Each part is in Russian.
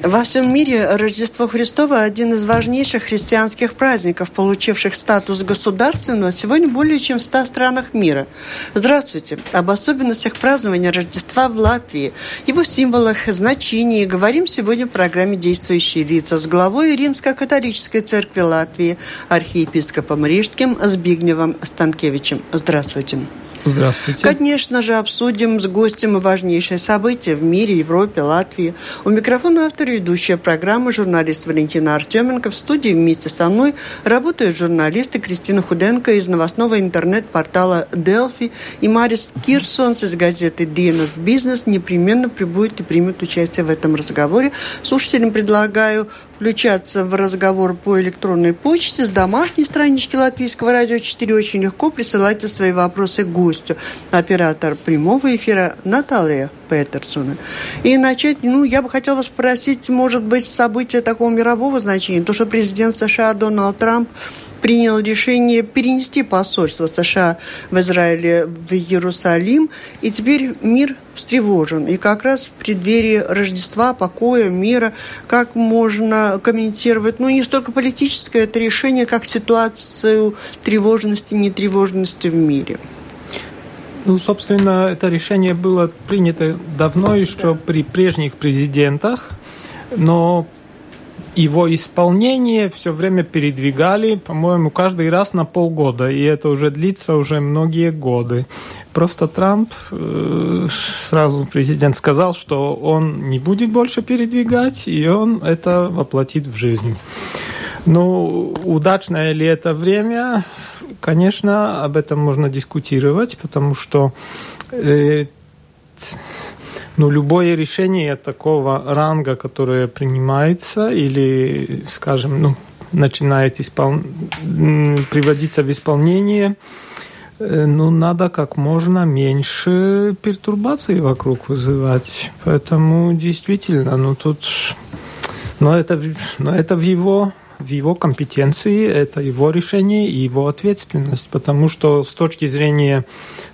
Во всем мире Рождество Христово – один из важнейших христианских праздников, получивших статус государственного сегодня более чем в 100 странах мира. Здравствуйте! Об особенностях празднования Рождества в Латвии, его символах, значении говорим сегодня в программе «Действующие лица» с главой Римско-католической церкви Латвии, архиепископом Рижским Збигневым Станкевичем. Здравствуйте! Здравствуйте. Конечно же, обсудим с гостем важнейшие события в мире, Европе, Латвии. У микрофона автор ведущая программы журналист Валентина Артеменко. В студии вместе со мной работают журналисты Кристина Худенко из новостного интернет-портала Delphi и Марис Кирсонс из газеты DNS Бизнес непременно прибудет и примет участие в этом разговоре. Слушателям предлагаю включаться в разговор по электронной почте с домашней странички Латвийского радио 4. Очень легко присылайте свои вопросы гостю. Оператор прямого эфира Наталья Петерсона. И начать, ну, я бы хотела спросить, может быть, события такого мирового значения, то, что президент США Дональд Трамп принял решение перенести посольство США в Израиле в Иерусалим, и теперь мир встревожен. И как раз в преддверии Рождества, покоя, мира, как можно комментировать, ну, не столько политическое это решение, как ситуацию тревожности, нетревожности в мире. Ну, собственно, это решение было принято давно, еще при прежних президентах, но его исполнение все время передвигали, по-моему, каждый раз на полгода, и это уже длится уже многие годы. Просто Трамп э, сразу президент сказал, что он не будет больше передвигать, и он это воплотит в жизнь. Ну, удачное ли это время? Конечно, об этом можно дискутировать, потому что э, ну, любое решение такого ранга, которое принимается или, скажем, ну, начинает испол... приводиться в исполнение, э, ну, надо как можно меньше пертурбаций вокруг вызывать. Поэтому действительно, ну, тут... Но это, но это в его в его компетенции, это его решение и его ответственность, потому что с точки зрения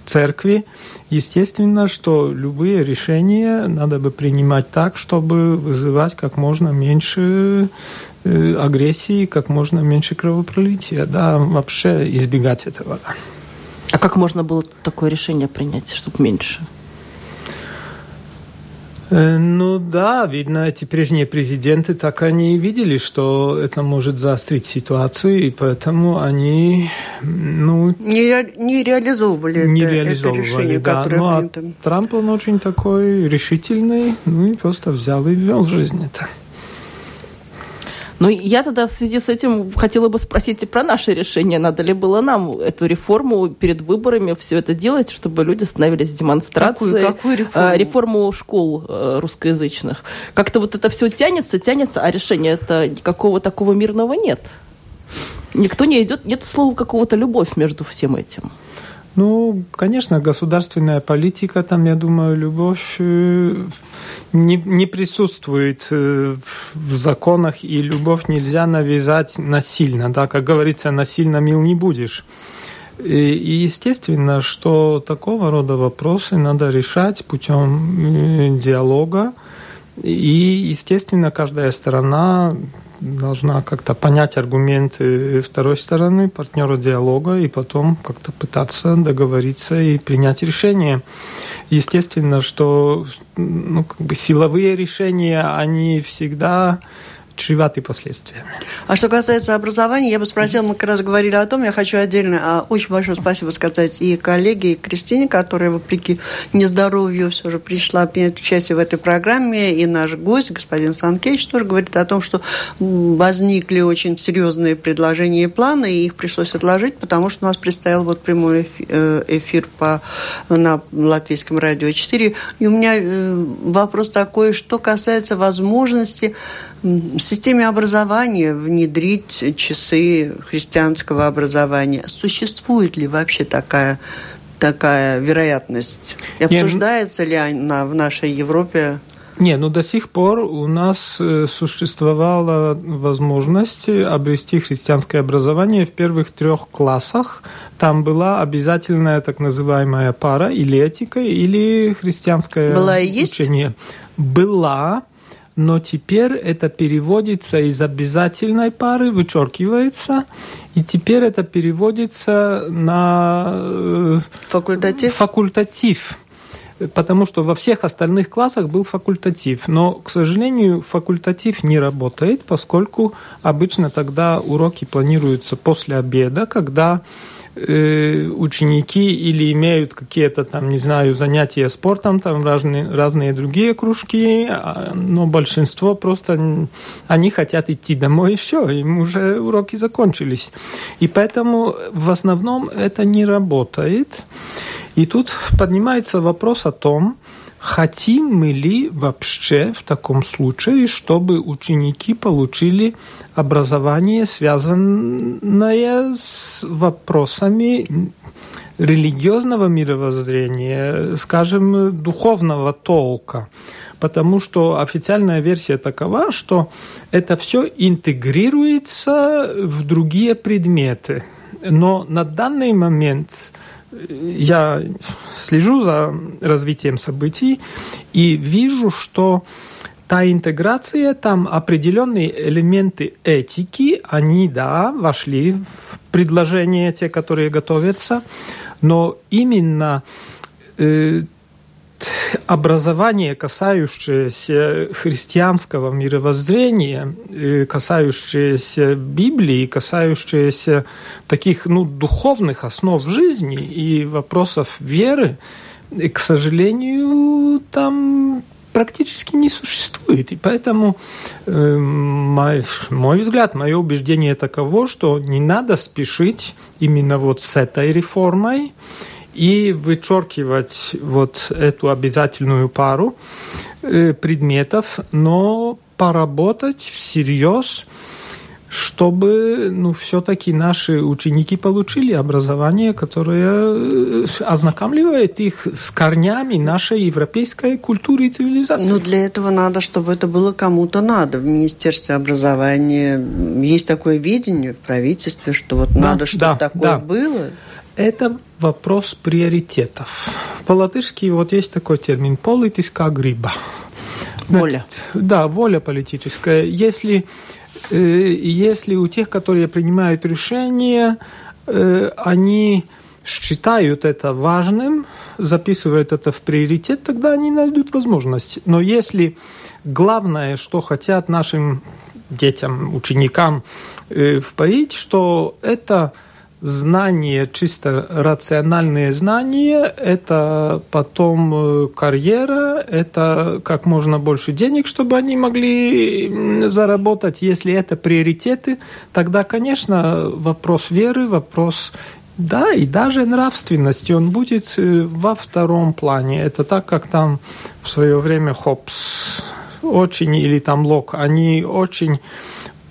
церкви, естественно, что любые решения надо бы принимать так, чтобы вызывать как можно меньше э, агрессии, как можно меньше кровопролития, да, вообще избегать этого. А как можно было такое решение принять, чтобы меньше? Э, ну да, видно, эти прежние президенты так они видели, что это может заострить ситуацию, и поэтому они ну, не, ре, не реализовывали, не это, реализовывали это решение, да. которое ну, а принято. Трамп, он очень такой решительный, ну и просто взял и ввел в жизнь это. Ну, я тогда в связи с этим хотела бы спросить и про наше решение. Надо ли было нам эту реформу перед выборами все это делать, чтобы люди становились демонстрации? Какую, какую реформу? Реформу школ э, русскоязычных. Как-то вот это все тянется, тянется, а решения это никакого такого мирного нет. Никто не идет, нет слова какого-то любовь между всем этим. Ну, конечно, государственная политика, там, я думаю, любовь э, не, не присутствует э, в законах, и любовь нельзя навязать насильно. Да? Как говорится, насильно мил не будешь. И, и естественно, что такого рода вопросы надо решать путем э, диалога. И, естественно, каждая сторона должна как-то понять аргументы второй стороны, партнера диалога, и потом как-то пытаться договориться и принять решение. Естественно, что ну, как бы силовые решения, они всегда чреваты последствиями. А что касается образования, я бы спросила, мы как раз говорили о том, я хочу отдельно а, очень большое спасибо сказать и коллеге, и Кристине, которая, вопреки нездоровью, все же пришла принять участие в этой программе, и наш гость, господин Станкевич, тоже говорит о том, что возникли очень серьезные предложения и планы, и их пришлось отложить, потому что у нас предстоял вот прямой э, эфир по, на Латвийском радио 4. И у меня э, вопрос такой, что касается возможности системе образования внедрить часы христианского образования. Существует ли вообще такая, такая вероятность? И обсуждается ли она в нашей Европе? Не, ну до сих пор у нас э, существовала возможность обрести христианское образование в первых трех классах. Там была обязательная так называемая пара или этика, или христианское была и есть? учение. Была, но теперь это переводится из обязательной пары, вычеркивается, и теперь это переводится на э, факультатив. факультатив потому что во всех остальных классах был факультатив. Но, к сожалению, факультатив не работает, поскольку обычно тогда уроки планируются после обеда, когда ученики или имеют какие-то там, не знаю, занятия спортом, там разные, разные другие кружки, а, но большинство просто, они хотят идти домой и все, им уже уроки закончились. И поэтому в основном это не работает. И тут поднимается вопрос о том, хотим мы ли вообще в таком случае, чтобы ученики получили образование, связанное с вопросами религиозного мировоззрения, скажем, духовного толка. Потому что официальная версия такова, что это все интегрируется в другие предметы. Но на данный момент я слежу за развитием событий и вижу, что та интеграция, там определенные элементы этики, они, да, вошли в предложения, те, которые готовятся, но именно э, образование, касающееся христианского мировоззрения, э, касающееся Библии, касающееся таких ну, духовных основ жизни и вопросов веры, к сожалению, там практически не существует. И поэтому э, мой, мой взгляд, мое убеждение таково, что не надо спешить именно вот с этой реформой и вычеркивать вот эту обязательную пару э, предметов, но поработать всерьез чтобы ну, все-таки наши ученики получили образование, которое э, ознакомливает их с корнями нашей европейской культуры и цивилизации. Но для этого надо, чтобы это было кому-то надо. В Министерстве образования есть такое видение в правительстве, что вот да, надо, чтобы да, такое да. было. Это вопрос приоритетов. По-латышски вот есть такой термин «политическая гриба». Воля. да, воля политическая. Если Э, если у тех, которые принимают решения, э, они считают это важным, записывают это в приоритет, тогда они найдут возможность. Но если главное, что хотят нашим детям, ученикам э, впоить, что это – знание, чисто рациональные знания, это потом э, карьера, это как можно больше денег, чтобы они могли заработать. Если это приоритеты, тогда, конечно, вопрос веры, вопрос да, и даже нравственности, он будет э, во втором плане. Это так, как там в свое время Хопс очень, или там Лок, они очень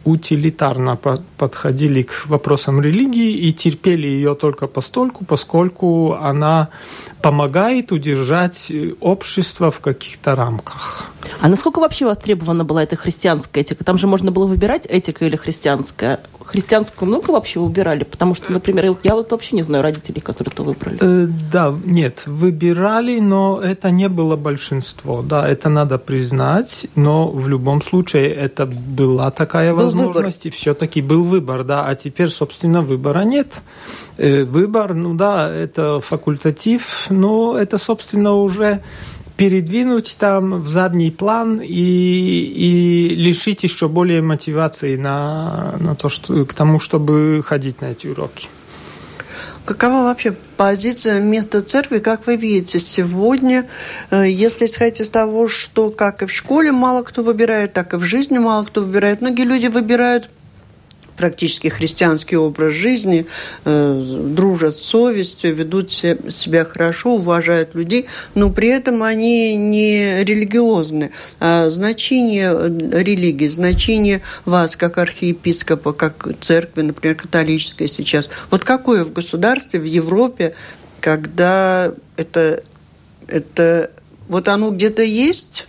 утилитарно подходили к вопросам религии и терпели ее только постольку, поскольку она помогает удержать э, общество в каких-то рамках. А насколько вообще востребована была эта христианская этика? Там же можно было выбирать этика или христианская. Христианскую много вообще выбирали? Потому что, например, я вот вообще не знаю родителей, которые это выбрали. Э, да, нет, выбирали, но это не было большинство. Да, это надо признать, но в любом случае это была такая был возможность, выбор. и все-таки был выбор, да. А теперь, собственно, выбора нет. Э, выбор, ну да, это факультатив, но это, собственно, уже передвинуть там в задний план и, и лишить еще более мотивации на, на то, что, к тому, чтобы ходить на эти уроки. Какова вообще позиция места церкви, как вы видите, сегодня, э, если исходить из того, что как и в школе мало кто выбирает, так и в жизни мало кто выбирает. Многие люди выбирают практически христианский образ жизни, э, дружат с совестью, ведут себя хорошо, уважают людей, но при этом они не религиозны. А значение э, религии, значение вас как архиепископа, как церкви, например, католической сейчас, вот какое в государстве, в Европе, когда это, это вот оно где-то есть,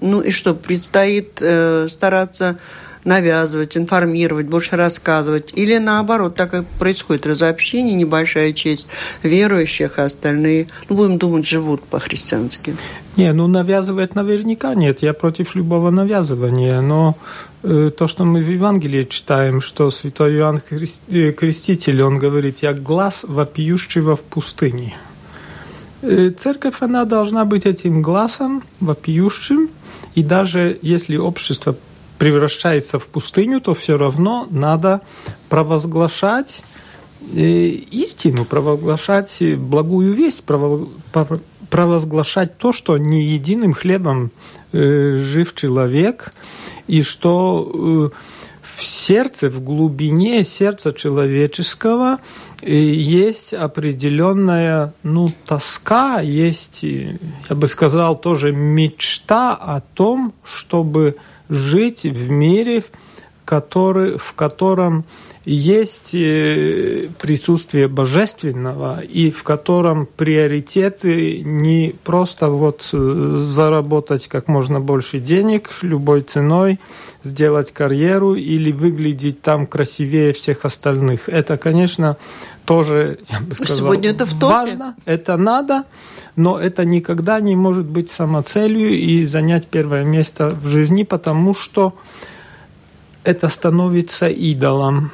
ну и что, предстоит э, стараться навязывать, информировать, больше рассказывать? Или наоборот, так и происходит разобщение, небольшая часть верующих, а остальные, ну, будем думать, живут по-христиански? Не, ну навязывать наверняка нет. Я против любого навязывания. Но э, то, что мы в Евангелии читаем, что святой Иоанн э, Креститель, он говорит, я глаз вопиющего в пустыне. Э, церковь, она должна быть этим глазом вопиющим, и даже если общество превращается в пустыню, то все равно надо провозглашать э, истину, провозглашать благую весть, провозглашать то, что не единым хлебом э, жив человек, и что в сердце, в глубине сердца человеческого есть определенная ну, тоска, есть, я бы сказал, тоже мечта о том, чтобы жить в мире, который, в котором есть э, присутствие божественного и в котором приоритеты не просто вот э, заработать как можно больше денег любой ценой, сделать карьеру или выглядеть там красивее всех остальных. Это, конечно, тоже, я бы сказал, Сегодня это в топе. важно, это надо, но это никогда не может быть самоцелью и занять первое место в жизни, потому что это становится идолом.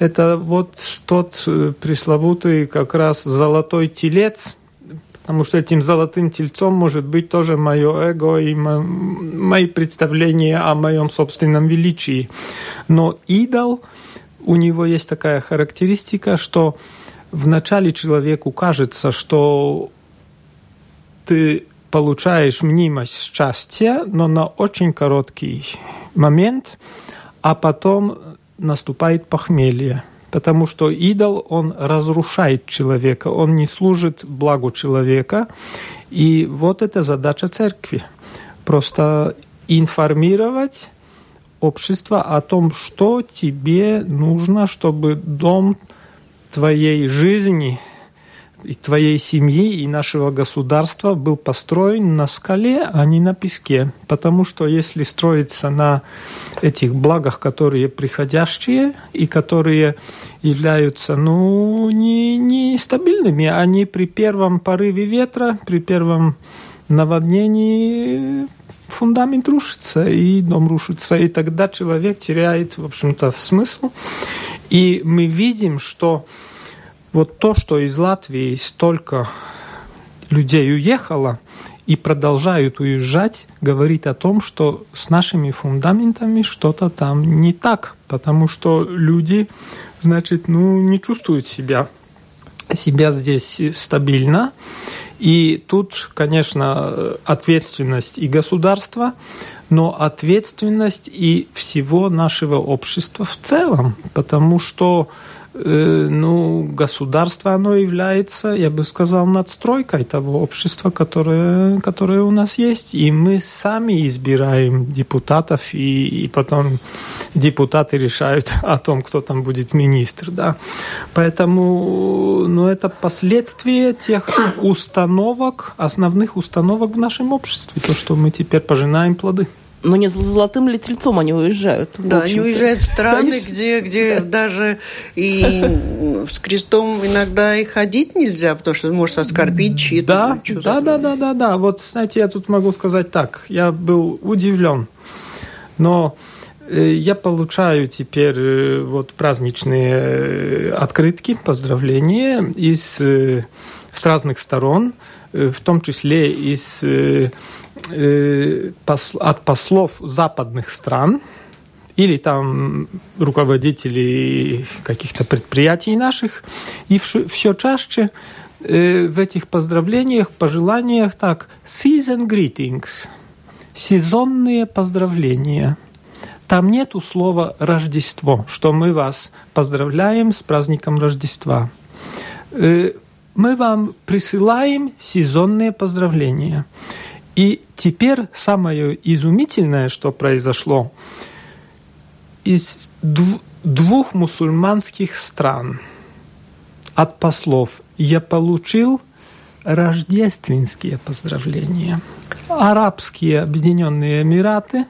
Это вот тот э, пресловутый как раз золотой телец, потому что этим золотым тельцом может быть тоже мое эго и мои представления о моем собственном величии. Но идол, у него есть такая характеристика, что вначале человеку кажется, что ты получаешь мнимость счастья, но на очень короткий момент, а потом наступает похмелье. Потому что идол, он разрушает человека, он не служит благу человека. И вот это задача церкви. Просто информировать общество о том, что тебе нужно, чтобы дом твоей жизни – и твоей семьи, и нашего государства был построен на скале, а не на песке. Потому что если строиться на этих благах, которые приходящие и которые являются ну, не, не стабильными, они при первом порыве ветра, при первом наводнении фундамент рушится, и дом рушится, и тогда человек теряет, в общем-то, смысл. И мы видим, что вот то, что из Латвии столько людей уехало и продолжают уезжать, говорит о том, что с нашими фундаментами что-то там не так, потому что люди, значит, ну, не чувствуют себя, себя здесь стабильно. И тут, конечно, ответственность и государства, но ответственность и всего нашего общества в целом, потому что ну, государство, оно является, я бы сказал, надстройкой того общества, которое, которое у нас есть. И мы сами избираем депутатов, и, и потом депутаты решают о том, кто там будет министр. Да. Поэтому ну, это последствия тех установок, основных установок в нашем обществе, то, что мы теперь пожинаем плоды. Но не золотым ли тельцом они уезжают? Да, они уезжают в страны, где, где даже и с крестом иногда и ходить нельзя, потому что может оскорбить чьи-то да. Да, да, да, да, да. Вот, знаете, я тут могу сказать так. Я был удивлен. Но э, я получаю теперь э, вот праздничные э, открытки, поздравления из, с разных сторон, в том числе из Э, от послов западных стран или там руководителей каких-то предприятий наших, и все чаще э, в этих поздравлениях, пожеланиях так season greetings, сезонные поздравления. Там нету слова Рождество, что мы вас поздравляем с праздником Рождества. Э, мы вам присылаем сезонные поздравления. И теперь самое изумительное, что произошло, из двух мусульманских стран от послов я получил рождественские поздравления. Арабские Объединенные Эмираты,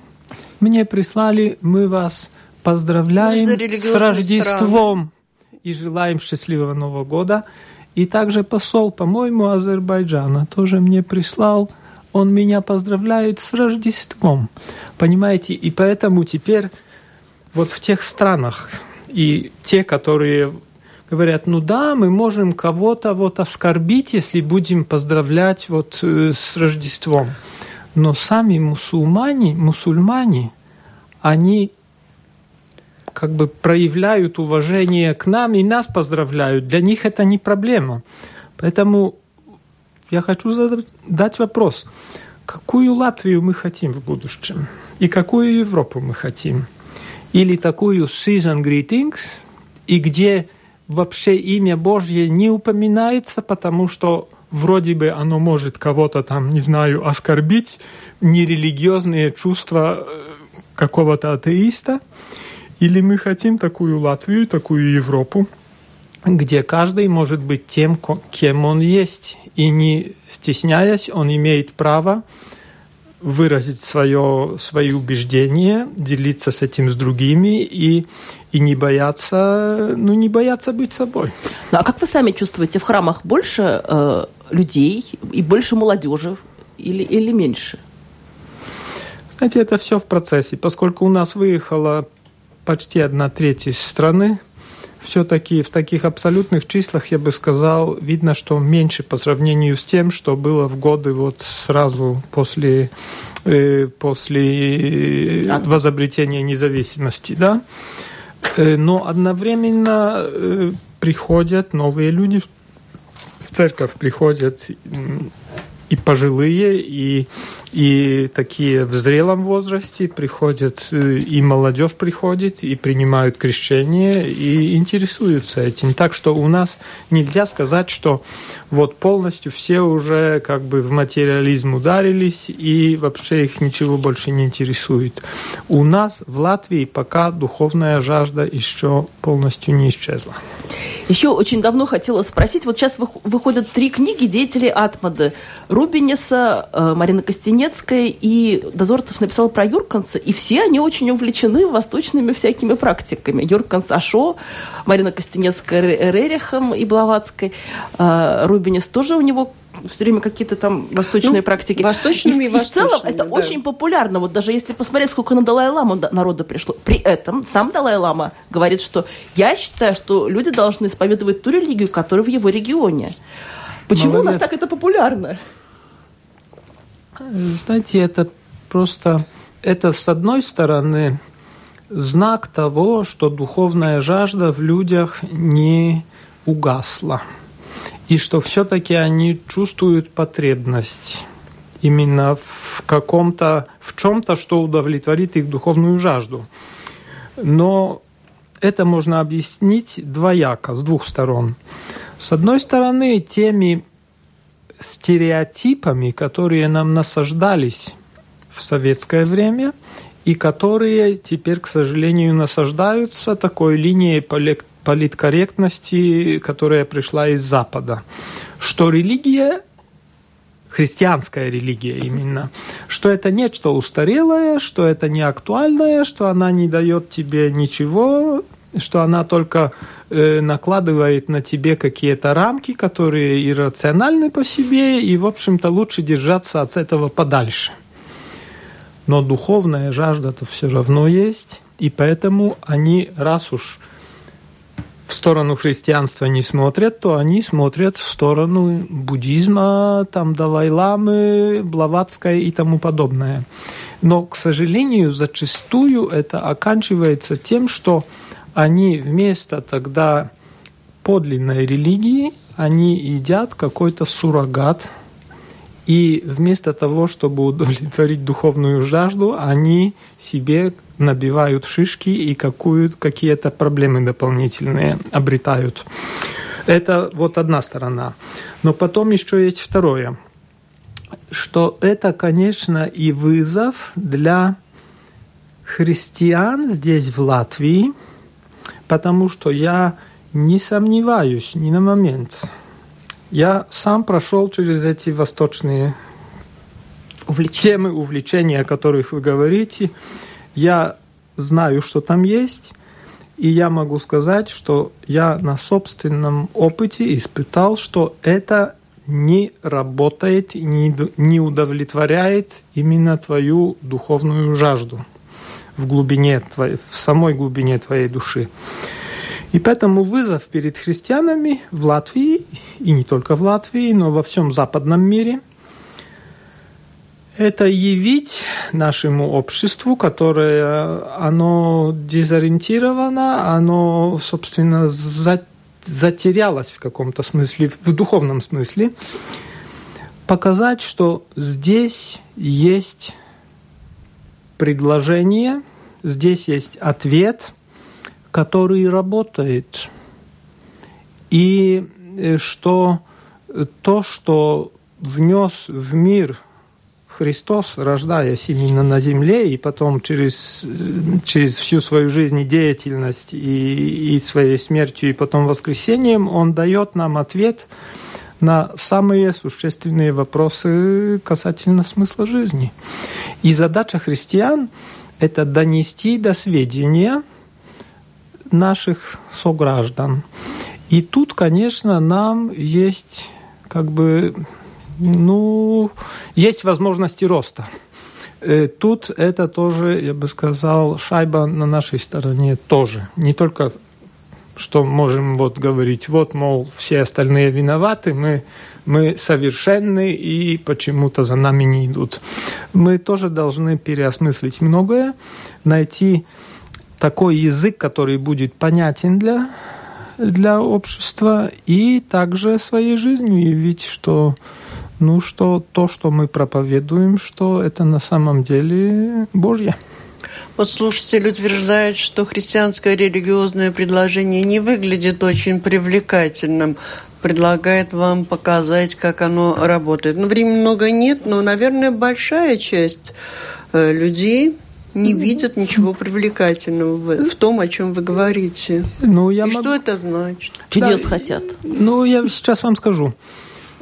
мне прислали, мы вас поздравляем с Рождеством страны. и желаем счастливого Нового года. И также посол, по-моему, Азербайджана тоже мне прислал, он меня поздравляет с Рождеством. Понимаете, и поэтому теперь вот в тех странах, и те, которые говорят, ну да, мы можем кого-то вот оскорбить, если будем поздравлять вот э, с Рождеством. Но сами мусульмане, мусульмане, они как бы проявляют уважение к нам и нас поздравляют. Для них это не проблема. Поэтому я хочу задать вопрос. Какую Латвию мы хотим в будущем? И какую Европу мы хотим? Или такую season greetings, и где вообще имя Божье не упоминается, потому что вроде бы оно может кого-то там, не знаю, оскорбить, нерелигиозные чувства э, какого-то атеиста. Или мы хотим такую Латвию, такую Европу, где каждый может быть тем, кем он есть, и не стесняясь, он имеет право выразить свое, свои убеждения, делиться с этим с другими и, и не бояться, ну, не бояться быть собой. Ну, а как вы сами чувствуете, в храмах больше э, людей и больше молодежи или, или меньше? Знаете, это все в процессе. Поскольку у нас выехала почти одна треть из страны. Все-таки в таких абсолютных числах, я бы сказал, видно, что меньше по сравнению с тем, что было в годы вот сразу после, э, после От... возобретения независимости. Да? Э, но одновременно э, приходят новые люди в церковь, приходят и пожилые, и и такие в зрелом возрасте приходят, э, и молодежь приходит, и принимают крещение, и интересуются этим. Так что у нас нельзя сказать, что вот полностью все уже как бы в материализм ударились, и вообще их ничего больше не интересует. У нас в Латвии пока духовная жажда еще полностью не исчезла. Еще очень давно хотела спросить, вот сейчас выходят три книги деятелей Атмады. Рубинеса, э, Марина Костенец Донецкая, и Дозорцев написал про Юрканса, и все они очень увлечены восточными всякими практиками. Юрканс Ашо, Марина Костенецкая Рерихом и Блаватской, а, Рубинес тоже у него все время какие-то там восточные ну, практики. Восточными и, и, и в целом это да. очень популярно. Вот даже если посмотреть, сколько на Далай-Ламу народа пришло. При этом сам Далай-Лама говорит, что я считаю, что люди должны исповедовать ту религию, которая в его регионе. Почему Молодец. у нас так это популярно? Знаете, это просто, это с одной стороны знак того, что духовная жажда в людях не угасла. И что все-таки они чувствуют потребность именно в каком-то, в чем-то, что удовлетворит их духовную жажду. Но это можно объяснить двояко, с двух сторон. С одной стороны, теми стереотипами, которые нам насаждались в советское время и которые теперь, к сожалению, насаждаются такой линией политкорректности, которая пришла из Запада. Что религия христианская религия именно, что это нечто устарелое, что это не актуальное, что она не дает тебе ничего, что она только э, накладывает на тебе какие-то рамки, которые иррациональны по себе, и, в общем-то, лучше держаться от этого подальше. Но духовная жажда-то все равно есть, и поэтому они, раз уж в сторону христианства не смотрят, то они смотрят в сторону буддизма, там Далай-ламы, Блаватской и тому подобное. Но, к сожалению, зачастую это оканчивается тем, что они вместо тогда подлинной религии, они едят какой-то суррогат, и вместо того, чтобы удовлетворить духовную жажду, они себе набивают шишки и какие-то проблемы дополнительные обретают. Это вот одна сторона. Но потом еще есть второе, что это, конечно, и вызов для христиан здесь, в Латвии – потому что я не сомневаюсь ни на момент. Я сам прошел через эти восточные Увлечения. темы, увлечения, о которых вы говорите. Я знаю, что там есть, и я могу сказать, что я на собственном опыте испытал, что это не работает, не, не удовлетворяет именно твою духовную жажду в глубине твоей, в самой глубине твоей души. И поэтому вызов перед христианами в Латвии, и не только в Латвии, но во всем западном мире – это явить нашему обществу, которое оно дезориентировано, оно, собственно, затерялось в каком-то смысле, в духовном смысле, показать, что здесь есть предложение, здесь есть ответ, который работает. И э, что то, что внес в мир – Христос, рождаясь именно на земле, и потом через, через всю свою жизнь и деятельность, и, и своей смертью, и потом воскресением, Он дает нам ответ на самые существенные вопросы касательно смысла жизни. И задача христиан – это донести до сведения наших сограждан. И тут, конечно, нам есть как бы ну, есть возможности роста. Э, тут это тоже, я бы сказал, шайба на нашей стороне тоже. Не только что можем вот говорить, вот, мол, все остальные виноваты, мы, мы совершенны и почему-то за нами не идут. Мы тоже должны переосмыслить многое, найти такой язык, который будет понятен для, для общества, и также своей жизнью явить, что ну, что то, что мы проповедуем, что это на самом деле Божье. Вот слушатель утверждает, что христианское религиозное предложение не выглядит очень привлекательным. Предлагает вам показать, как оно работает. Ну, времени много нет, но, наверное, большая часть э, людей не видят ничего привлекательного в, в том, о чем вы говорите. Ну, я И могу... что это значит? Чудес да, хотят. Ну, я сейчас вам скажу.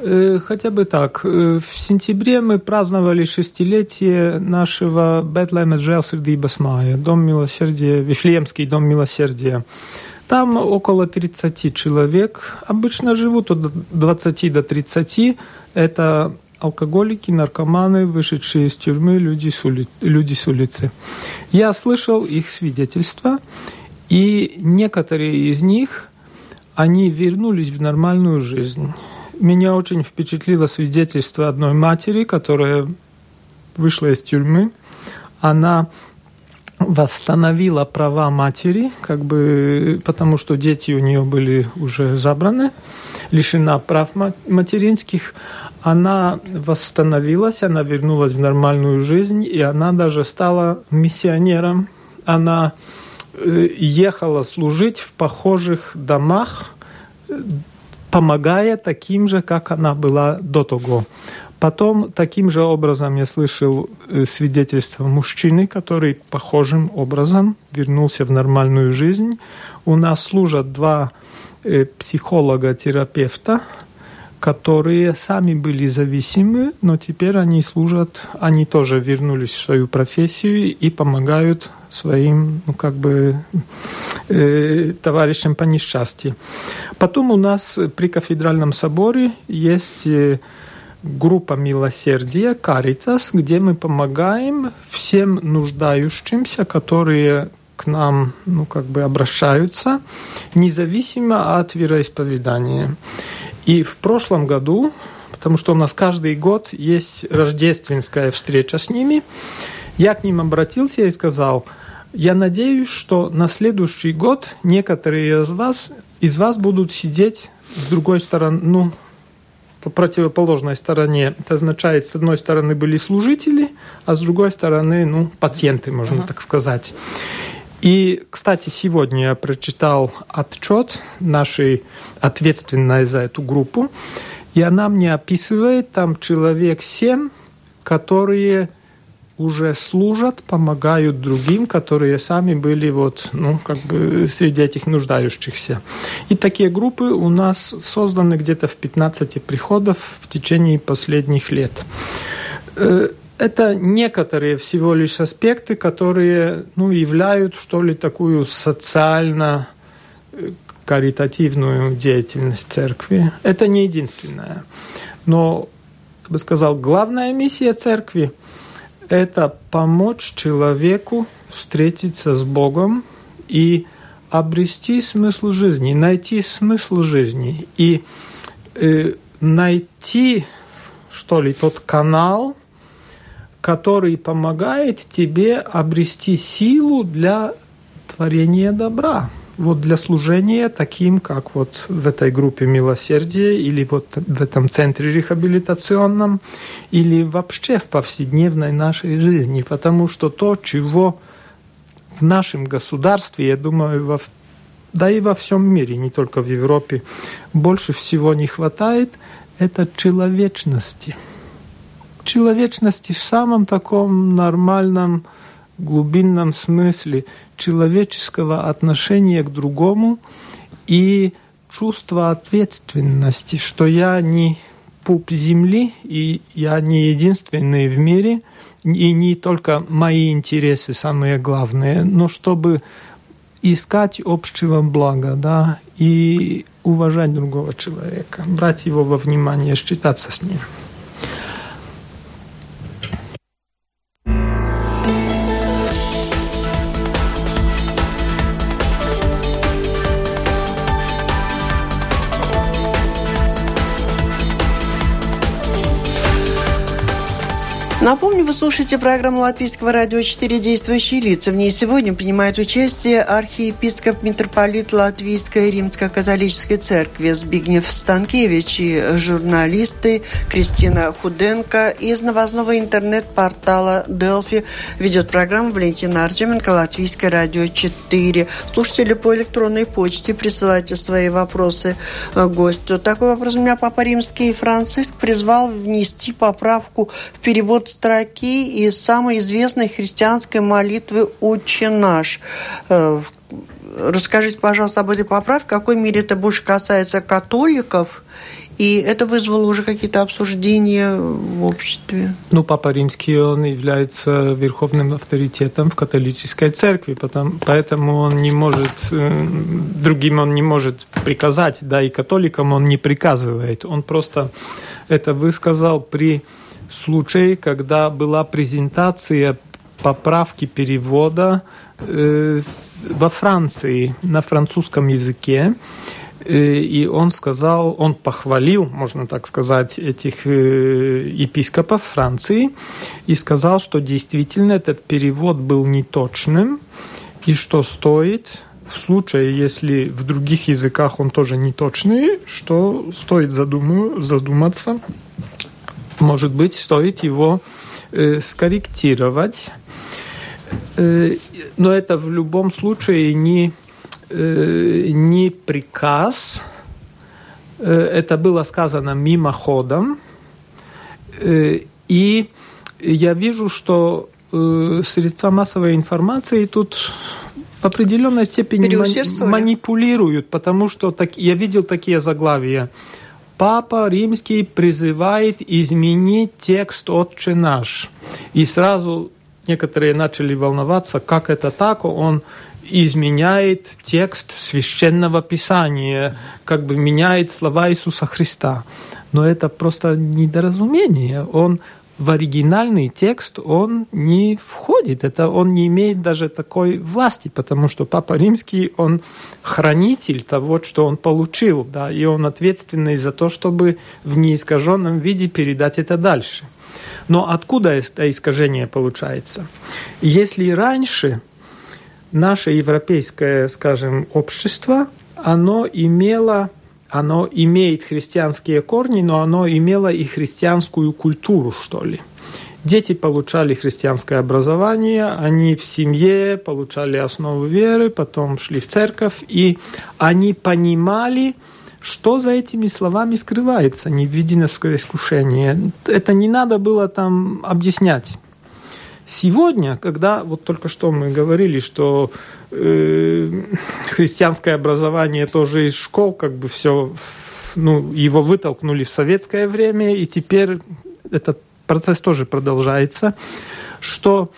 Э, хотя бы так. Э, в сентябре мы праздновали шестилетие нашего Бетлема Джелсердибас Майя, Дом милосердия, Вифлеемский дом милосердия. Там около 30 человек. Обычно живут от 20 до 30. Это алкоголики, наркоманы, вышедшие из тюрьмы, люди с, ули... люди с улицы. Я слышал их свидетельства, и некоторые из них, они вернулись в нормальную жизнь меня очень впечатлило свидетельство одной матери, которая вышла из тюрьмы. Она восстановила права матери, как бы, потому что дети у нее были уже забраны, лишена прав материнских. Она восстановилась, она вернулась в нормальную жизнь, и она даже стала миссионером. Она э, ехала служить в похожих домах помогая таким же, как она была до того. Потом таким же образом я слышал э, свидетельство мужчины, который похожим образом вернулся в нормальную жизнь. У нас служат два э, психолога-терапевта, которые сами были зависимы, но теперь они служат, они тоже вернулись в свою профессию и помогают своим, ну, как бы, э, товарищам по несчастью. Потом у нас при кафедральном соборе есть э, группа милосердия Caritas, где мы помогаем всем нуждающимся, которые к нам ну, как бы обращаются, независимо от вероисповедания. И в прошлом году, потому что у нас каждый год есть рождественская встреча с ними, я к ним обратился и сказал, я надеюсь, что на следующий год некоторые из вас, из вас будут сидеть с другой стороны, ну, по противоположной стороне. Это означает, с одной стороны были служители, а с другой стороны, ну, пациенты, можно uh-huh. так сказать. И, кстати, сегодня я прочитал отчет нашей ответственной за эту группу, и она мне описывает там человек семь, которые уже служат, помогают другим, которые сами были вот, ну, как бы среди этих нуждающихся. И такие группы у нас созданы где-то в 15 приходов в течение последних лет. Это некоторые всего лишь аспекты, которые ну, являют, что ли, такую социально э, каритативную деятельность церкви. Это не единственное. Но, я бы сказал, главная миссия церкви – это помочь человеку встретиться с Богом и обрести смысл жизни, найти смысл жизни и э, найти, что ли, тот канал, который помогает тебе обрести силу для творения добра. Вот для служения таким, как вот в этой группе милосердия или вот в этом центре рехабилитационном или вообще в повседневной нашей жизни. Потому что то, чего в нашем государстве, я думаю, во, да и во всем мире, не только в Европе, больше всего не хватает, это человечности – человечности в самом таком нормальном, глубинном смысле человеческого отношения к другому и чувство ответственности, что я не пуп земли, и я не единственный в мире, и не только мои интересы самые главные, но чтобы искать общего блага, да, и уважать другого человека, брать его во внимание, считаться с ним. Напомню, вы слушаете программу Латвийского радио «Четыре действующие лица». В ней сегодня принимает участие архиепископ митрополит Латвийской римско-католической церкви Збигнев Станкевич и журналисты Кристина Худенко из новостного интернет-портала «Делфи». Ведет программу Валентина Артеменко, Латвийское радио 4. Слушатели по электронной почте присылайте свои вопросы э, гостю. Такой вопрос у меня Папа Римский Франциск призвал внести поправку в перевод строки из самой известной христианской молитвы «Отче наш». Э, расскажите, пожалуйста, об этой поправке. В какой мере это больше касается католиков? И это вызвало уже какие-то обсуждения в обществе. Ну, Папа Римский, он является верховным авторитетом в католической церкви, потому, поэтому он не может, э, другим он не может приказать, да, и католикам он не приказывает. Он просто это высказал при случай, когда была презентация поправки перевода э, во Франции на французском языке. Э, и он сказал, он похвалил, можно так сказать, этих э, епископов Франции и сказал, что действительно этот перевод был неточным и что стоит в случае, если в других языках он тоже неточный, что стоит задуму, задуматься может быть, стоит его э, скорректировать. Э, но это в любом случае не, э, не приказ. Э, это было сказано мимоходом. Э, и я вижу, что э, средства массовой информации тут в определенной степени манипулируют, потому что так, я видел такие заглавия. Папа Римский призывает изменить текст «Отче наш». И сразу некоторые начали волноваться, как это так, он изменяет текст священного писания, как бы меняет слова Иисуса Христа. Но это просто недоразумение. Он в оригинальный текст он не входит. Это он не имеет даже такой власти, потому что Папа Римский, он хранитель того, что он получил, да, и он ответственный за то, чтобы в неискаженном виде передать это дальше. Но откуда это искажение получается? Если раньше наше европейское, скажем, общество, оно имело оно имеет христианские корни, но оно имело и христианскую культуру, что ли. Дети получали христианское образование, они в семье получали основу веры, потом шли в церковь, и они понимали, что за этими словами скрывается, не невиденское искушение. Это не надо было там объяснять. Сегодня, когда вот только что мы говорили, что э, христианское образование тоже из школ, как бы все, ну, его вытолкнули в советское время, и теперь этот процесс тоже продолжается, что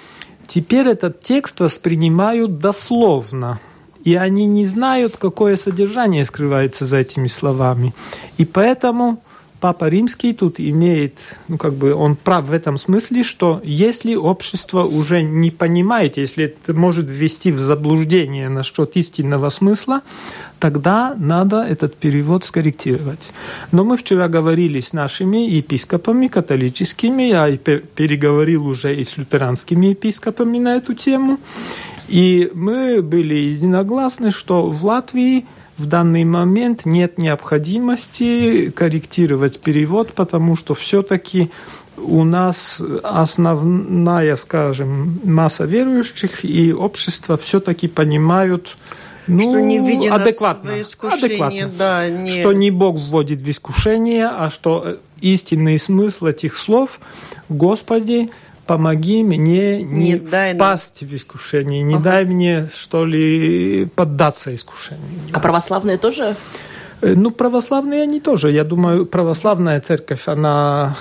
теперь этот текст воспринимают дословно. И они не знают, какое содержание скрывается за этими словами. И поэтому Папа Римский тут имеет, ну как бы он прав в этом смысле, что если общество уже не понимает, если это может ввести в заблуждение насчет истинного смысла, тогда надо этот перевод скорректировать. Но мы вчера говорили с нашими епископами католическими, я переговорил уже и с лютеранскими епископами на эту тему, и мы были единогласны, что в Латвии в данный момент нет необходимости корректировать перевод, потому что все-таки у нас основная, скажем, масса верующих и общество все-таки понимают, ну, что не адекватно, адекватно да, не... что не Бог вводит в искушение, а что истинный смысл этих слов Господи помоги мне не, не впасть нам... в искушение, не ага. дай мне, что ли, поддаться искушению. А православные тоже? Э, ну, православные они тоже. Я думаю, православная церковь, она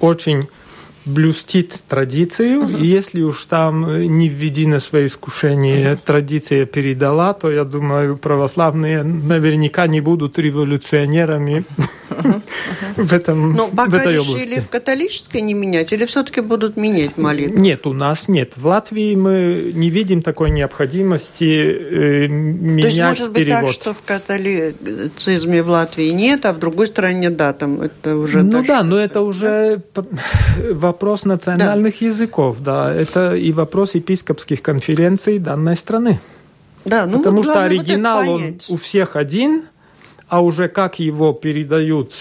очень блюстит традицию, uh-huh. и если уж там э, не введено свои искушения, uh-huh. традиция передала, то я думаю, православные наверняка не будут революционерами uh-huh. В этом Но пока в этой решили области. в католической не менять, или все-таки будут менять молитву? Нет, у нас нет. В Латвии мы не видим такой необходимости э, менять То есть может быть перевод. так, что в католицизме в Латвии нет, а в другой стране да, там это уже... Ну да, но это уже вопрос национальных да. языков, да, это и вопрос епископских конференций данной страны. Да, ну Потому вот что оригинал вот он у всех один, а уже как его передают,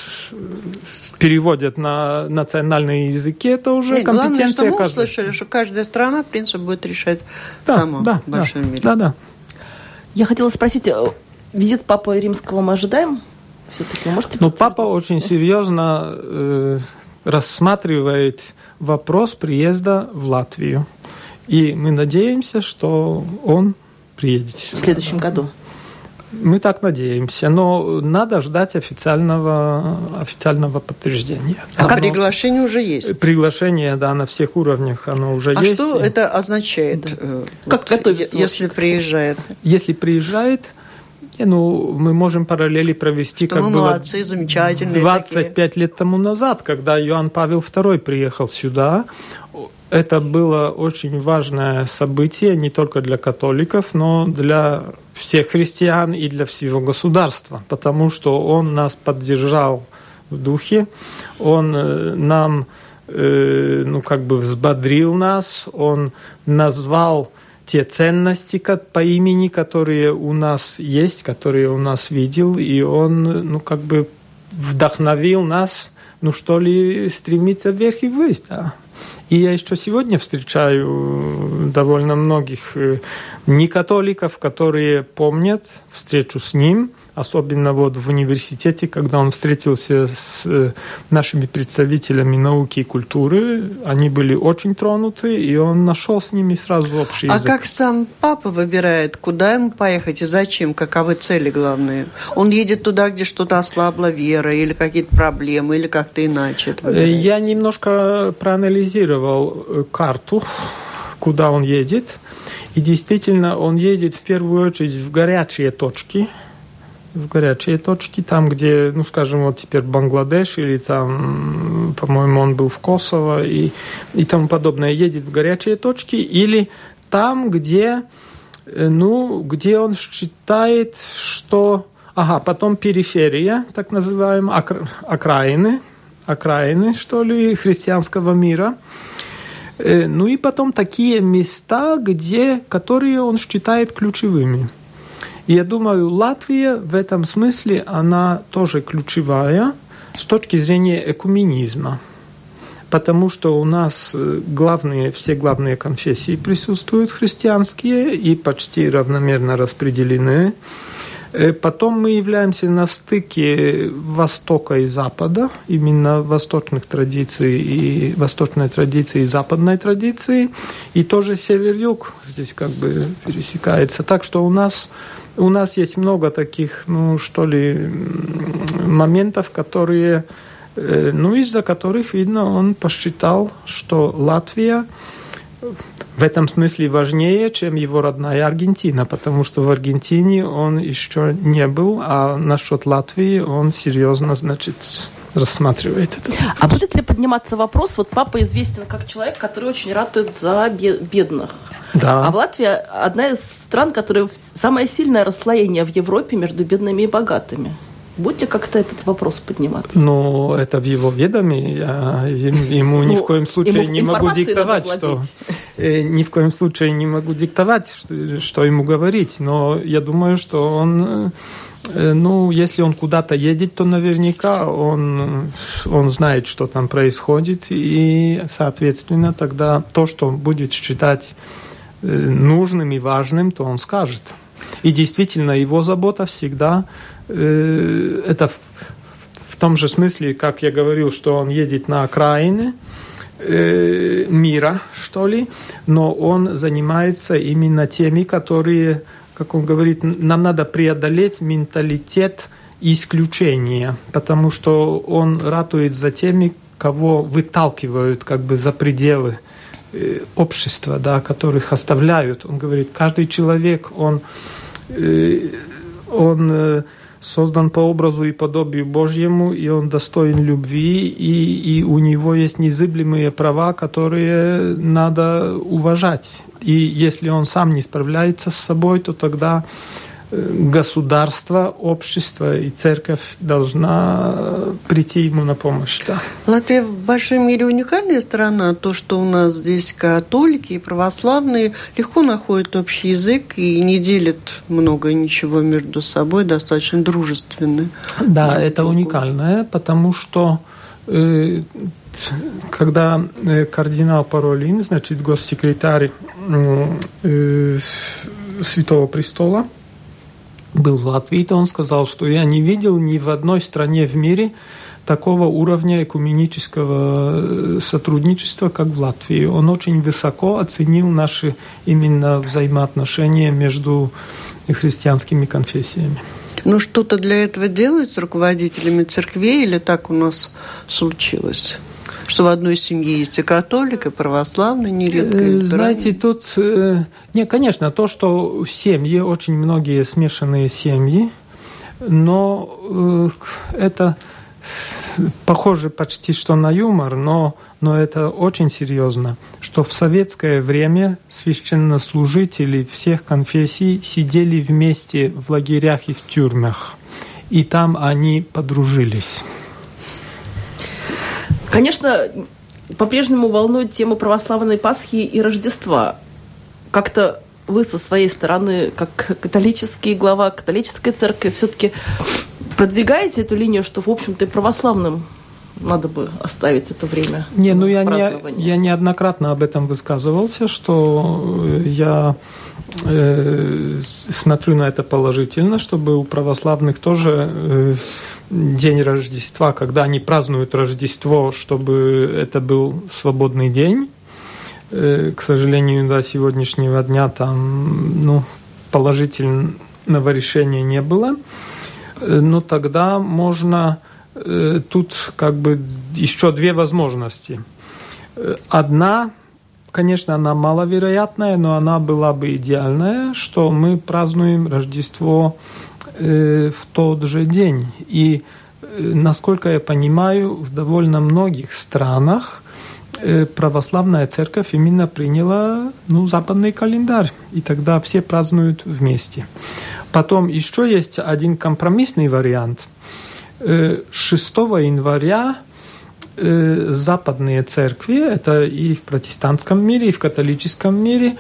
переводят на национальные языки, это уже Нет, компетенция главное, что мы каждой. услышали, что каждая страна, в принципе, будет решать да, сама да, в большом да, мире. Да, да. Я хотела спросить, э, визит Папы Римского мы ожидаем? Все-таки можете Ну, папа очень серьезно э, рассматривает вопрос приезда в Латвию. И мы надеемся, что он приедет сюда. В следующем году. Мы так надеемся, но надо ждать официального, официального подтверждения. А оно, приглашение уже есть? Приглашение, да, на всех уровнях оно уже а есть. А что это означает? Да. Э, как вот, готовится? Если приезжает? Если приезжает, ну, мы можем параллели провести, что как мы было молодцы, замечательные 25 такие. лет тому назад, когда Иоанн Павел II приехал сюда. Это было очень важное событие не только для католиков, но для всех христиан и для всего государства, потому что он нас поддержал в духе, он э, нам, э, ну, как бы взбодрил нас, он назвал те ценности по имени, которые у нас есть, которые у нас видел, и он, ну, как бы вдохновил нас, ну, что ли, стремиться вверх и ввысь, да. И я еще сегодня встречаю довольно многих э, некатоликов, которые помнят встречу с ним, особенно вот в университете, когда он встретился с э, нашими представителями науки и культуры, они были очень тронуты, и он нашел с ними сразу общий а язык. А как сам папа выбирает, куда ему поехать и зачем, каковы цели главные? Он едет туда, где что-то ослабла вера, или какие-то проблемы, или как-то иначе? Э, я немножко проанализировал э, карту, куда он едет. И действительно, он едет в первую очередь в горячие точки – в горячие точки, там, где, ну, скажем, вот теперь Бангладеш или там, по-моему, он был в Косово и, и тому подобное, едет в горячие точки, или там, где, э, ну, где он считает, что... Ага, потом периферия, так называемая, окра... окраины, окраины, что ли, христианского мира. Э, ну и потом такие места, где, которые он считает ключевыми. Я думаю, Латвия в этом смысле, она тоже ключевая с точки зрения экуменизма. Потому что у нас э, главные, все главные конфессии присутствуют христианские и почти равномерно распределены. Э, потом мы являемся на стыке Востока и Запада, именно восточных традиций и восточной традиции и западной традиции, и тоже север-юг здесь как бы пересекается. Так что у нас у нас есть много таких, ну, что ли, моментов, которые ну, из-за которых, видно, он посчитал, что Латвия в этом смысле важнее, чем его родная Аргентина, потому что в Аргентине он еще не был, а насчет Латвии он серьезно, значит, рассматривает это. А будет ли подниматься вопрос, вот папа известен как человек, который очень ратует за бедных. Да. А в Латвии одна из стран, которая самое сильное расслоение в Европе между бедными и богатыми. Будет ли как-то этот вопрос подниматься? Ну, это в его ведоме. Я ему ни в ну, коем случае не могу диктовать, что э, ни в коем случае не могу диктовать, что, ему говорить. Но я думаю, что он э, ну, если он куда-то едет, то наверняка он, он знает, что там происходит, и, соответственно, тогда то, что он будет считать э, нужным и важным, то он скажет. И действительно, его забота всегда Э, это в, в том же смысле, как я говорил, что он едет на окраины э, мира, что ли, но он занимается именно теми, которые, как он говорит, нам надо преодолеть менталитет исключения, потому что он ратует за теми, кого выталкивают как бы за пределы э, общества, да, которых оставляют. Он говорит, каждый человек, он, он создан по образу и подобию Божьему, и он достоин любви, и, и у него есть незыблемые права, которые надо уважать. И если он сам не справляется с собой, то тогда государство, общество и церковь должна э, прийти ему на помощь. Да. Латвия в большой мере уникальная страна. То, что у нас здесь католики и православные легко находят общий язык и не делят много ничего между собой, достаточно дружественны. Да, это другу. уникальное, потому что э, когда э, кардинал Паролин, значит, госсекретарь э, Святого Престола, был в Латвии, то он сказал, что я не видел ни в одной стране в мире такого уровня экуменического э, сотрудничества, как в Латвии. Он очень высоко оценил наши именно взаимоотношения между христианскими конфессиями. Ну, что-то для этого делают с руководителями церквей или так у нас случилось? Что в одной семье есть и католик, и православный нередко. И Знаете, тут, э, не, конечно, то, что в семье очень многие смешанные семьи, но э, это похоже почти что на юмор, но, но это очень серьезно, что в советское время священнослужители всех конфессий сидели вместе в лагерях и в тюрьмах, и там они подружились. Конечно, по-прежнему волнует тема православной Пасхи и Рождества. Как-то вы со своей стороны, как католический глава католической церкви, все-таки продвигаете эту линию, что, в общем-то, и православным надо бы оставить это время. Не, ну я, не, я неоднократно об этом высказывался, что я э, смотрю на это положительно, чтобы у православных тоже э, день Рождества, когда они празднуют Рождество, чтобы это был свободный день. Э, к сожалению, до сегодняшнего дня там ну, положительного решения не было. Э, но тогда можно э, тут как бы еще две возможности. Одна, конечно, она маловероятная, но она была бы идеальная, что мы празднуем Рождество Э, в тот же день. И, э, насколько я понимаю, в довольно многих странах э, православная церковь именно приняла ну, западный календарь, и тогда все празднуют вместе. Потом еще есть один компромиссный вариант. 6 января западные церкви, это и в протестантском мире, и в католическом мире,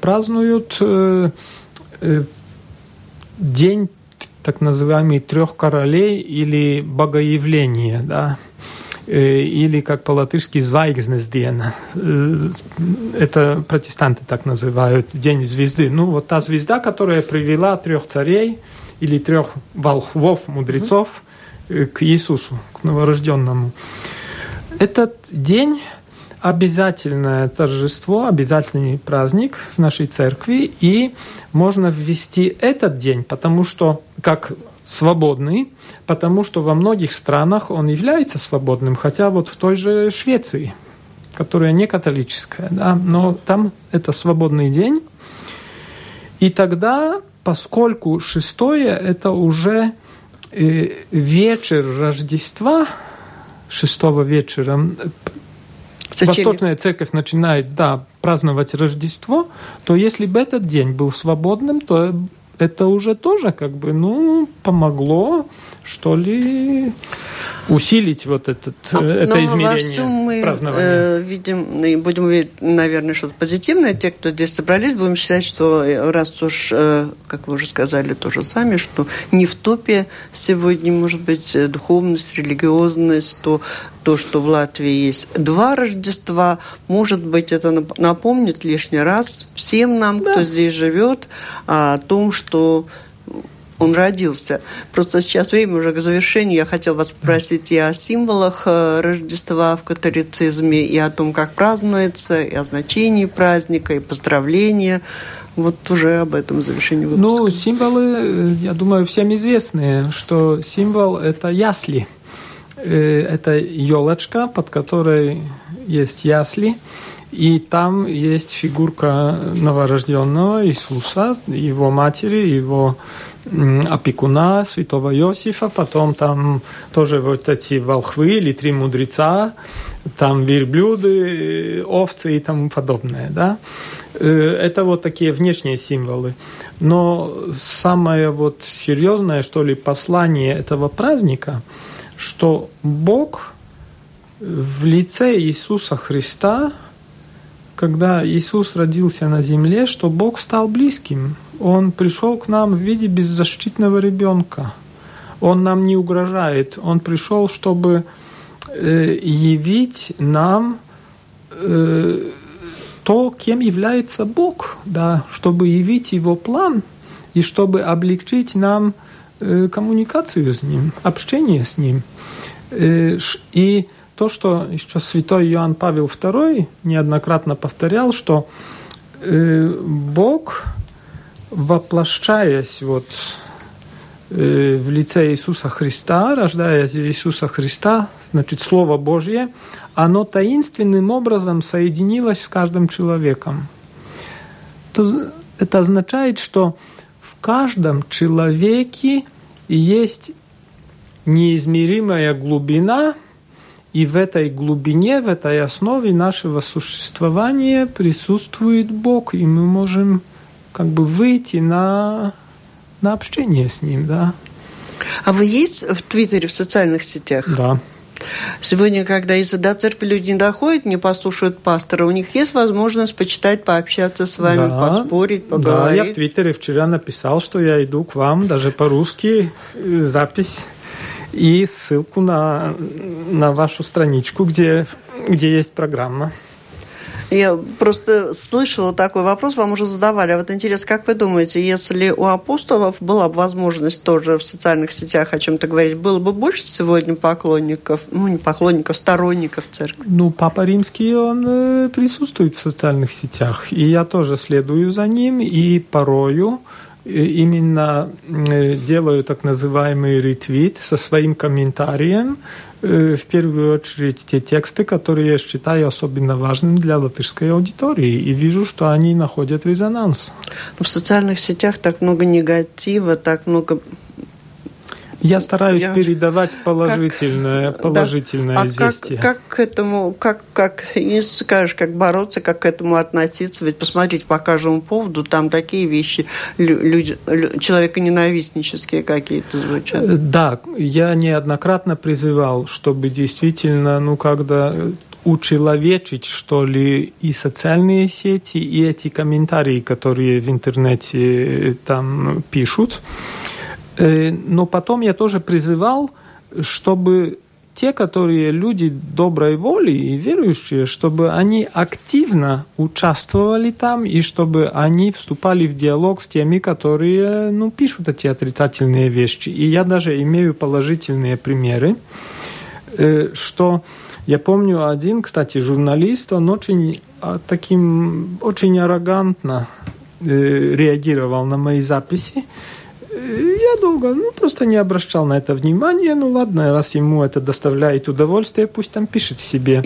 празднуют день так называемый трех королей или богоявление, да, э, или как по-латышски «звайгзнесдена». Э, это протестанты так называют, День звезды. Ну, вот та звезда, которая привела трех царей или трех волхвов, мудрецов mm-hmm. к Иисусу, к новорожденному. Этот день обязательное торжество, обязательный праздник в нашей церкви, и можно ввести этот день, потому что, как свободный, потому что во многих странах он является свободным, хотя вот в той же Швеции, которая не католическая, да, но там это свободный день. И тогда, поскольку шестое это уже э, вечер Рождества, шестого вечера. Восточная церковь начинает, да, праздновать Рождество, то если бы этот день был свободным, то это уже тоже как бы, ну, помогло, что ли, усилить вот этот, а, это Но измерение мы празднования. Э, видим, и будем видеть, наверное, что-то позитивное. Те, кто здесь собрались, будем считать, что э, раз уж, э, как вы уже сказали тоже сами, что не в топе сегодня может быть э, духовность, религиозность, то то, что в Латвии есть два Рождества, может быть, это напомнит лишний раз всем нам, да. кто здесь живет, о том, что он родился. Просто сейчас время уже к завершению. Я хотела вас попросить и о символах э, Рождества в католицизме, и о том, как празднуется, и о значении праздника, и поздравления. Вот уже об этом завершении выпуска. Ну, символы, э, я думаю, всем известны, что символ – это ясли. Э, это елочка, под которой есть ясли. И там есть фигурка новорожденного Иисуса, его матери, его опекуна, святого Иосифа, потом там тоже вот эти волхвы или три мудреца, там верблюды, овцы и тому подобное, да. Э, это вот такие внешние символы. Но самое вот серьезное, что ли, послание этого праздника, что Бог в лице Иисуса Христа – когда Иисус родился на земле, что Бог стал близким. Он пришел к нам в виде беззащитного ребенка. Он нам не угрожает. Он пришел, чтобы э, явить нам э, то, кем является Бог, да, чтобы явить Его план и чтобы облегчить нам э, коммуникацию с Ним, общение с Ним. И то, что еще святой Иоанн Павел II неоднократно повторял, что Бог, воплощаясь вот э, в лице Иисуса Христа, рождаясь Иисуса Христа, значит, Слово Божье, оно таинственным образом соединилось с каждым человеком. То это означает, что в каждом человеке есть неизмеримая глубина – и в этой глубине, в этой основе нашего существования присутствует Бог, и мы можем как бы выйти на, на общение с Ним, да. А вы есть в Твиттере, в социальных сетях? Да. Сегодня, когда из-за до церкви люди не доходят, не послушают пастора, у них есть возможность почитать, пообщаться с вами, да, поспорить, поговорить. Да, я в Твиттере вчера написал, что я иду к вам, даже по-русски, э, запись и ссылку на, на вашу страничку, где, где есть программа. Я просто слышала такой вопрос, вам уже задавали. А вот интересно, как вы думаете, если у апостолов была бы возможность тоже в социальных сетях о чем-то говорить, было бы больше сегодня поклонников, ну не поклонников, сторонников церкви? Ну, Папа Римский, он э, присутствует в социальных сетях, и я тоже следую за ним, и порою именно э, делаю так называемый ретвит со своим комментарием, э, в первую очередь те тексты, которые я считаю особенно важными для латышской аудитории, и вижу, что они находят резонанс. В социальных сетях так много негатива, так много я стараюсь я... передавать положительное, как, положительное да. а известие. Как, как к этому, как, как, не скажешь, как бороться, как к этому относиться? Ведь посмотрите, по каждому поводу там такие вещи люди, человеконенавистнические какие-то звучат. Э, да, я неоднократно призывал, чтобы действительно, ну, когда учеловечить, что ли, и социальные сети, и эти комментарии, которые в интернете там пишут. Э, но потом я тоже призывал, чтобы те, которые люди доброй воли и верующие, чтобы они активно участвовали там и чтобы они вступали в диалог с теми, которые ну, пишут эти отрицательные вещи. И я даже имею положительные примеры, э, что я помню один, кстати, журналист, он очень а, таким, очень аррогантно э, реагировал на мои записи, я долго, ну, просто не обращал на это внимания. Ну, ладно, раз ему это доставляет удовольствие, пусть там пишет себе.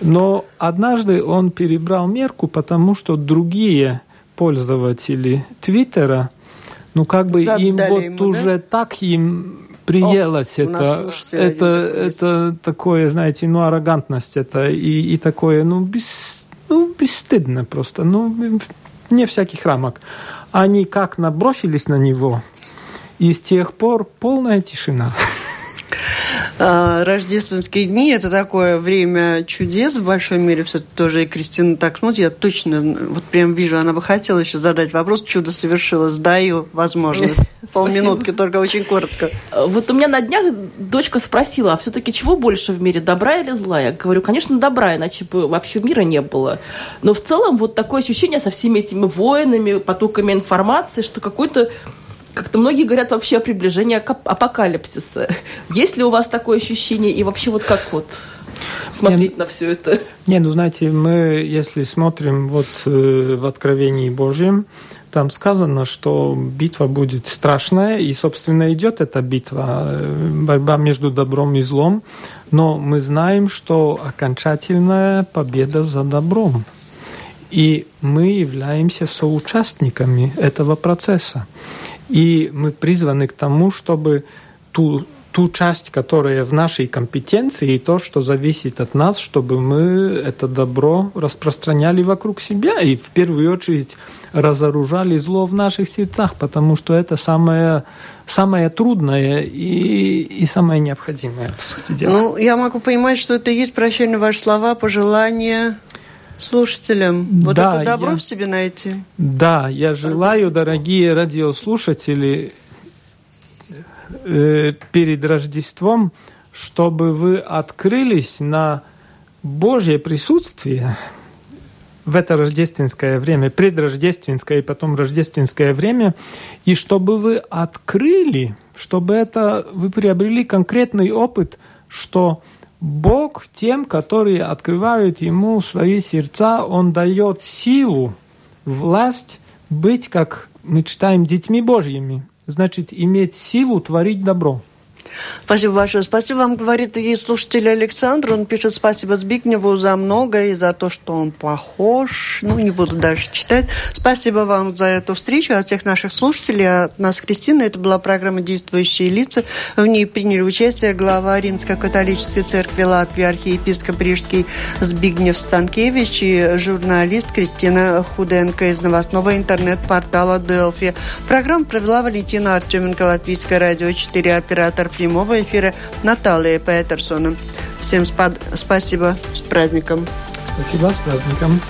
Но однажды он перебрал мерку, потому что другие пользователи Твиттера, ну, как бы Задали им вот ему, уже да? так им приелось О, это, это, это такое, знаете, ну, аррогантность это и, и такое, ну, без, ну, бесстыдно просто, ну, не всяких рамок. Они как набросились на него, и с тех пор полная тишина. А, рождественские дни – это такое время чудес в большой мере. Все тоже и Кристина так смотрит. Я точно вот прям вижу, она бы хотела еще задать вопрос. Чудо совершилось. Даю возможность. Полминутки, только очень коротко. Вот у меня на днях дочка спросила, а все-таки чего больше в мире, добра или зла? Я говорю, конечно, добра, иначе бы вообще мира не было. Но в целом вот такое ощущение со всеми этими войнами, потоками информации, что какой-то как-то многие говорят вообще о приближении апокалипсиса. Есть ли у вас такое ощущение? И вообще вот как вот смотреть не, на все это? Не, ну знаете, мы, если смотрим вот э, в Откровении Божьем, там сказано, что битва будет страшная, и, собственно, идет эта битва, э, борьба между добром и злом, но мы знаем, что окончательная победа за добром. И мы являемся соучастниками этого процесса. И мы призваны к тому, чтобы ту, ту часть, которая в нашей компетенции, и то, что зависит от нас, чтобы мы это добро распространяли вокруг себя и в первую очередь разоружали зло в наших сердцах, потому что это самое, самое трудное и, и самое необходимое, по сути дела. Ну, я могу понимать, что это и есть прощальные ваши слова, пожелания слушателям вот да, это добро я, в себе найти. Да, я желаю, дорогие радиослушатели, э, перед Рождеством, чтобы вы открылись на Божье присутствие в это рождественское время, предрождественское и потом рождественское время, и чтобы вы открыли, чтобы это вы приобрели конкретный опыт, что Бог тем, которые открывают Ему свои сердца, Он дает силу, власть быть, как мы читаем, детьми Божьими. Значит, иметь силу творить добро. Спасибо большое. Спасибо вам, говорит и слушатель Александр. Он пишет спасибо Збигневу за многое и за то, что он похож. Ну, не буду дальше читать. Спасибо вам за эту встречу от всех наших слушателей, от нас, Кристина. Это была программа «Действующие лица». В ней приняли участие глава Римско-католической церкви Латвии, архиепископ Рижский Збигнев Станкевич и журналист Кристина Худенко из новостного интернет-портала «Делфи». Программу провела Валентина Артеменко, Латвийское радио 4, оператор прямого эфира Наталья Петерсона. Всем спа- спасибо, с праздником. Спасибо, с праздником.